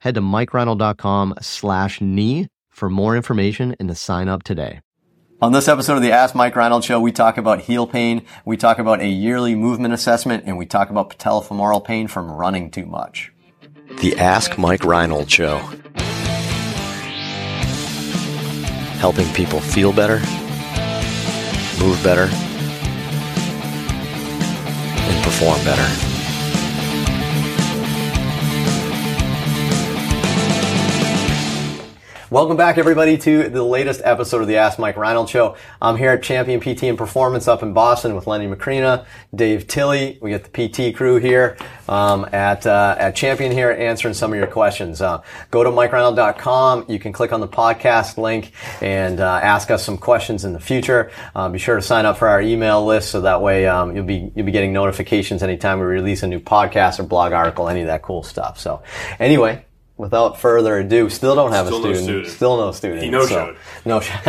Head to mikereinold.com slash knee for more information and to sign up today. On this episode of the Ask Mike Reinold Show, we talk about heel pain, we talk about a yearly movement assessment, and we talk about patellofemoral pain from running too much. The Ask Mike Reinold Show. Helping people feel better, move better, and perform better. Welcome back, everybody, to the latest episode of the Ask Mike Reinold Show. I'm here at Champion PT and Performance up in Boston with Lenny Macrina, Dave Tilley. We got the PT crew here um, at uh, at Champion here answering some of your questions. Uh, go to mikereinold.com. You can click on the podcast link and uh, ask us some questions in the future. Uh, be sure to sign up for our email list so that way um, you'll be you'll be getting notifications anytime we release a new podcast or blog article, any of that cool stuff. So, anyway without further ado, still don't have still a student. No student. Still no student. He no so, No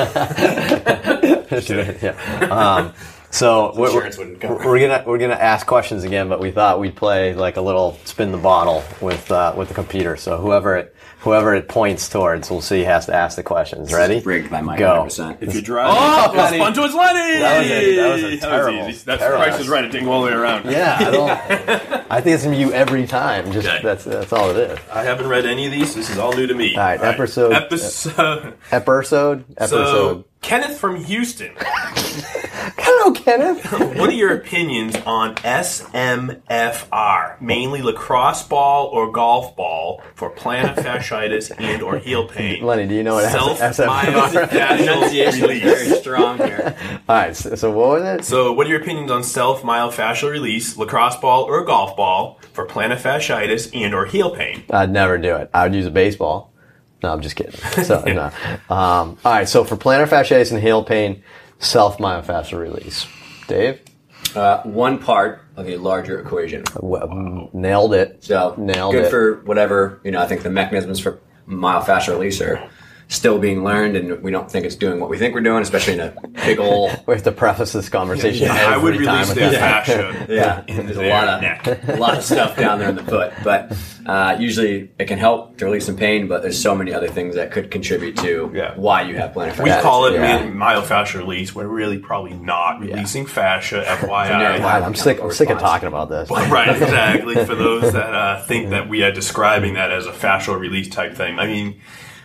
yeah. Um, so we're, we're, gonna we're gonna ask questions again, but we thought we'd play like a little spin the bottle with uh, with the computer. So whoever it whoever it points towards, we'll see has to ask the questions. Ready? rigged by my Go. 100%. If you're driving, oh, Lenny. spun towards Lenny. That was a, that was a terrible. That was easy. That's terrible. Price is right. It didn't go all the way around. Yeah, I don't. I think it's gonna be you every time. Just okay. that's that's all it is. I haven't read any of these. This is all new to me. All right, all right. episode. Episode. Episode. Episode. So, Kenneth from Houston. Hello, Kenneth. what are your opinions on SMFR, mainly lacrosse ball or golf ball, for plantar fasciitis and or heel pain? Lenny, do you know what SMFR? Enunciation is very strong here. All right, so, so, what was it? So, what are your opinions on self myofascial release, lacrosse ball or golf ball, for plantar fasciitis and or heel pain? I'd never do it. I would use a baseball. No, I'm just kidding. So, no. Um, all right. So for plantar fasciitis and heel pain, self myofascial release. Dave? Uh, one part of a larger equation. Well, nailed it. So nailed good it. for whatever, you know, I think the mechanisms for myofascial release are still being learned, and we don't think it's doing what we think we're doing, especially in a big old. we have to preface this conversation. Yeah, I would release the fascia. yeah, there's a lot of neck. a lot of stuff down there in the foot, but uh, usually it can help to release some pain. But there's so many other things that could contribute to yeah. why you have plantar fasciitis. We call it yeah. myofascial release. We're really probably not releasing fascia. FYI, God, I'm sick. I'm sick of talking about this. right, exactly. For those that uh, think that we are describing that as a fascial release type thing, I mean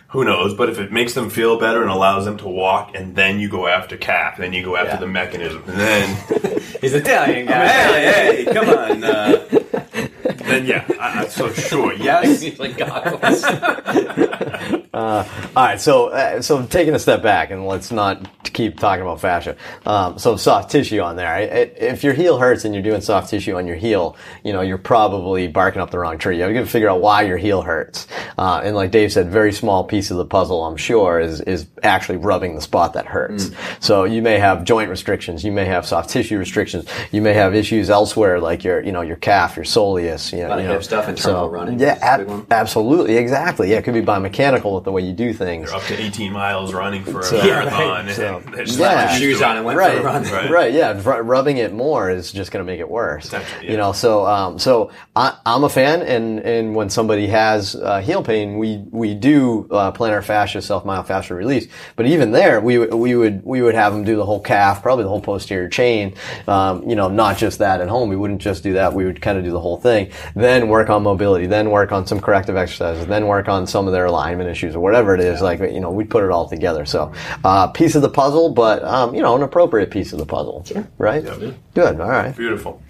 who knows? But if it makes them feel better and allows them to walk, and then you go after calf, then you go after yeah. the mechanism, and then he's Italian guy. hey, hey, come on. Uh, then yeah, Am so sure. Yes, like goggles. uh, all right, so uh, so taking a step back, and let's not keep talking about fascia. Um, so soft tissue on there. If your heel hurts and you're doing soft tissue on your heel, you know you're probably barking up the wrong tree. You got to figure out why your heel hurts. Uh, and like Dave said, very small piece of the puzzle, I'm sure, is is actually rubbing the spot that hurts. Mm. So you may have joint restrictions, you may have soft tissue restrictions, you may have issues elsewhere like your you know your calf, your soleus. You know, of hip stuff in so, running. Yeah, ab- absolutely, exactly. Yeah, it could be biomechanical with the way you do things. You're up to 18 miles running for a so, marathon. Right. So, yeah, shoes on and went right, for a run. Right, right yeah. R- rubbing it more is just going to make it worse. Yeah. You know, so um, so I, am a fan, and and when somebody has uh, heel pain, we we do uh, plantar fascia self myofascial release. But even there, we we would we would have them do the whole calf, probably the whole posterior chain. Um, you know, not just that at home. We wouldn't just do that. We would kind of do the whole thing. Then work on mobility. Then work on some corrective exercises. Then work on some of their alignment issues or whatever it is. Yeah. Like you know, we put it all together. So uh, piece of the puzzle, but um, you know, an appropriate piece of the puzzle. Sure. Right. Yeah, Good. All right. Beautiful.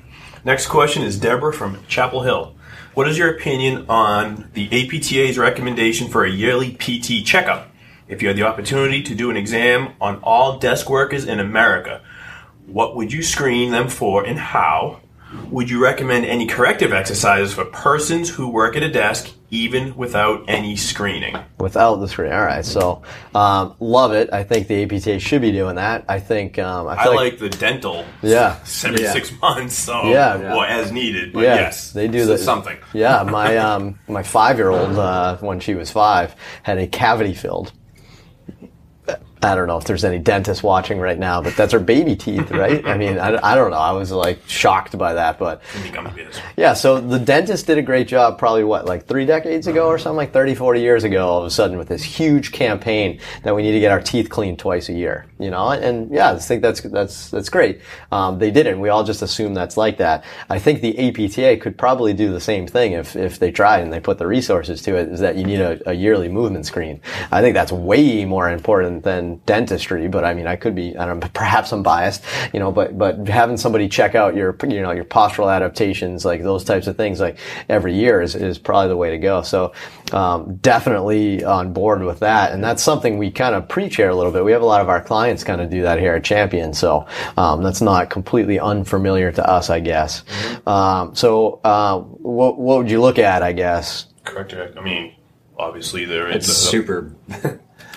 Next question is Deborah from Chapel Hill. What is your opinion on the APTA's recommendation for a yearly PT checkup? If you had the opportunity to do an exam on all desk workers in America, what would you screen them for and how? Would you recommend any corrective exercises for persons who work at a desk even without any screening? Without the screen. All right. So, um, love it. I think the APTA should be doing that. I think, um, I, I feel like, the dental. Yeah. Yeah. six months. So, Yeah. well, as needed. But Yeah, yes. they do the- something. Yeah, my um, my five year old uh, when she was five had a cavity filled. I don't know if there's any dentists watching right now, but that's her baby teeth, right? I mean, I, I don't know. I was like shocked by that, but Any gummy bears. yeah, so the dentist did a great job probably what, like three decades ago or something, like 30, 40 years ago, all of a sudden with this huge campaign that we need to get our teeth cleaned twice a year, you know? And yeah, I think that's, that's, that's great. Um, they didn't. We all just assume that's like that. I think the APTA could probably do the same thing if, if they tried and they put the resources to it, is that you need a, a yearly movement screen. I think that's way more important than dentistry, but I mean, I could be, I don't know, perhaps I'm biased, you know, but, but having somebody check out your, you know, your postural adaptations, like those types of things, like every year is, is probably the way to go. So, um, definitely on board with that. And that's something we kind of preach here a little bit. We have a lot of our clients kind of do that here at Champion. So, um, that's not completely unfamiliar to us, I guess. Um, so, uh, what, what would you look at, I guess? Correct. I mean, obviously there is It's a- super.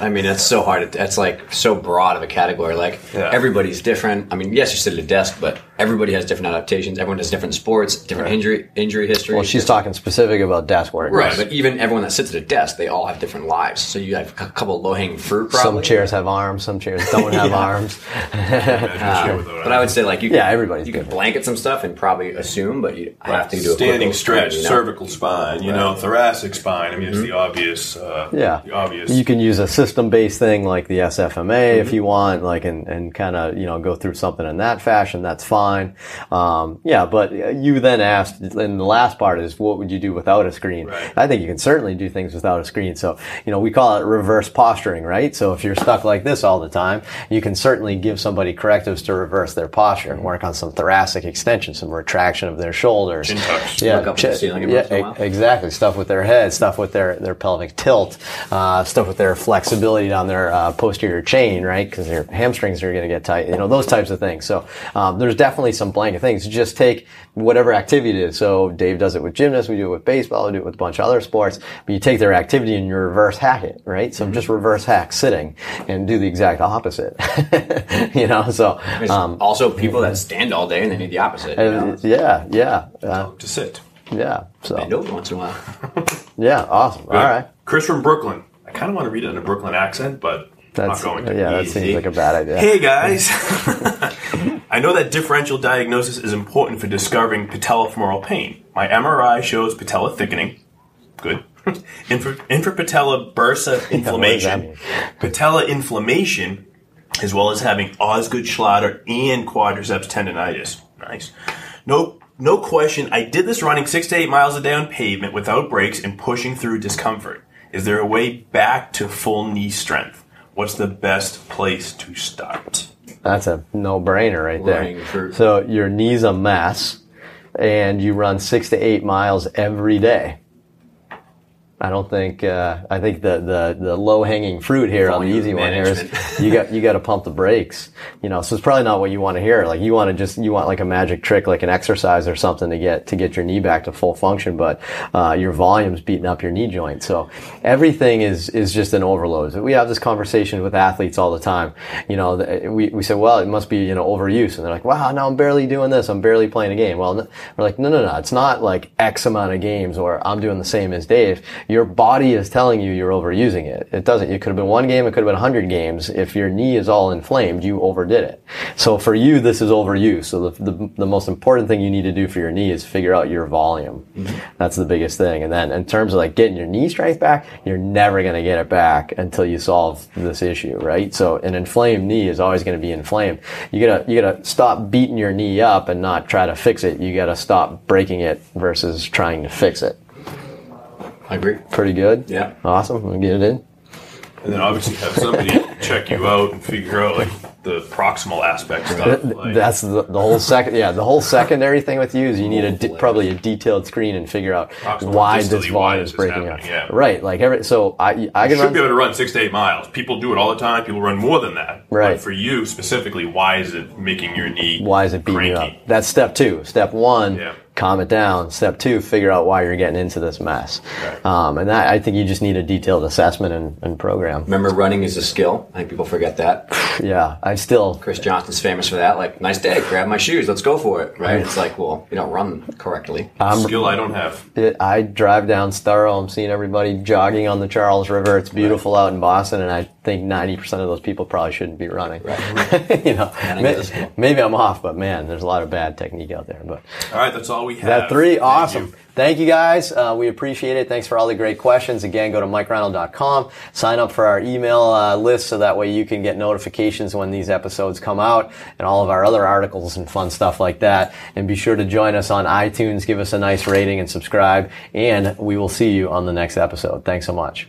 I mean, it's so hard. It's like so broad of a category. Like Yeah. everybody's different. I mean, yes, you sit at a desk, but everybody has different adaptations. Everyone has different sports, different injury injury history. Well, she's talking specific about desk work. right. But even everyone that sits at a desk, they all have different lives. So you have a couple low hanging fruit. Probably. Some chairs have arms, some chairs don't have arms. Imagine shit without But I would say like you. Yeah, can- everybody's You can blanket some stuff and probably assume, but you have to do a standing little stretch, screen, you know? cervical spine, you know, thoracic spine. I mean, it's the obvious. Uh, Mm-hmm. Yeah. the obvious. You can use a system-based thing like the SFMA if you want, like, and, and kind of, you know, go through something in that fashion. That's fine. Um, yeah, but you then asked, and the last part is, what would you do without a screen? Right. I think you can certainly do things without a screen. So, you know, we call it reverse posturing, right? So if you're stuck like this all the time, you can certainly give somebody correctives to reverse their posture and work on some thoracic extension, some retraction of their shoulders. Chin tucks. Yeah, Look up at the ceiling yeah, once in a while. exactly. Stuff with their head, stuff with their, their pelvic tilt, uh, stuff with their flexibility down their uh, posterior chain, right? Because their hamstrings are going to get tight. You know, those types of things. So um, there's definitely some blanket things. Just take whatever activity it is. So Dave does it with gymnasts. We do it with baseball. We do it with a bunch of other sports. But you take their activity and you reverse hack it, right? So just reverse hack sitting and do the exact opposite. you know, so um, also people that stand all day and they need the opposite. You know? uh, yeah, yeah, uh, to sit. yeah. So Bend over once in a while. yeah, awesome. All right. Chris from Brooklyn. I kind of want to read it in a Brooklyn accent, but That's not going to. yeah. That Easy. seems like a bad idea. Hey guys, I know that differential diagnosis is important for discovering patellofemoral pain. My MRI shows patella thickening. Good. Infra, infrapatellar bursa what does that inflammation. patella inflammation, as well as having Osgood Schlatter and quadriceps tendonitis. Nice. No, no question. I did this running six to eight miles a day on pavement without breaks and pushing through discomfort. Is there a way back to full knee strength? What's the best place to start? That's a no-brainer right there. So your knee's a mess, and you run six to eight miles every day. I don't think. Uh, I think the the, the low hanging fruit here on the Volume easy one here is you got you got to pump the brakes. You know, so it's probably not what you want to hear. Like you want to just you want like a magic trick, like an exercise or something to get to get your knee back to full function. But uh, your volume's beating up your knee joint. So everything is is just an overload. We have this conversation with athletes all the time. You know, we we say, well, it must be you know overuse, and they're like, wow, now I'm barely doing this. I'm barely playing a game. Well, we're like, no, no, no. It's not like X amount of games, or I'm doing the same as Dave. Your body is telling you you're overusing it. It doesn't. It could have been one game. It could have been 100 games. If your knee is all inflamed, you overdid it. So for you, this is overuse. So the, the, the most important thing you need to do for your knee is figure out your volume. Mm-hmm. That's the biggest thing. And then in terms of like getting your knee strength back, you're never going to get it back until you solve this issue, right? So an inflamed knee is always going to be inflamed. You gotta, you gotta stop beating your knee up and not try to fix it. You gotta stop breaking it versus trying to fix it. I agree. Pretty good. Yeah. Awesome. We'll get it in. And then obviously have somebody check you out and figure out like the proximal aspect stuff. Like. That's the, the whole second. Yeah, the whole secondary thing with you is you need a de- probably a detailed screen and figure out proximal why this volume is breaking up. Yeah. Right. Like every so I I can should run, be able to run six to eight miles. People do it all the time. People run more than that. Right. But for you specifically, why is it making your knee? Why is it beating cranky? you up? That's step two. Step one. Yeah calm it down. Step two, figure out why you're getting into this mess. Right. Um, and that, I think you just need a detailed assessment and, and, program. Remember, running is a skill. I think people forget that. yeah, I still. Chris Johnson's famous for that. Like, nice day, grab my shoes, let's go for it. Right? It's like, well, you don't run correctly. Um, skill I don't have. It, I drive down Storrow. I'm seeing everybody jogging on the Charles River. It's beautiful right. out in Boston, and I think 90% of those people probably shouldn't be running. Right. you know, maybe, maybe I'm off, but man, there's a lot of bad technique out there. But all right, that's all we have. That three, awesome. Thank you. Thank you guys. Uh, we appreciate it. Thanks for all the great questions. Again, go to MikeReinold.com, sign up for our email uh, list so that way you can get notifications when these episodes come out and all of our other articles and fun stuff like that. And be sure to join us on iTunes, give us a nice rating and subscribe. And we will see you on the next episode. Thanks so much.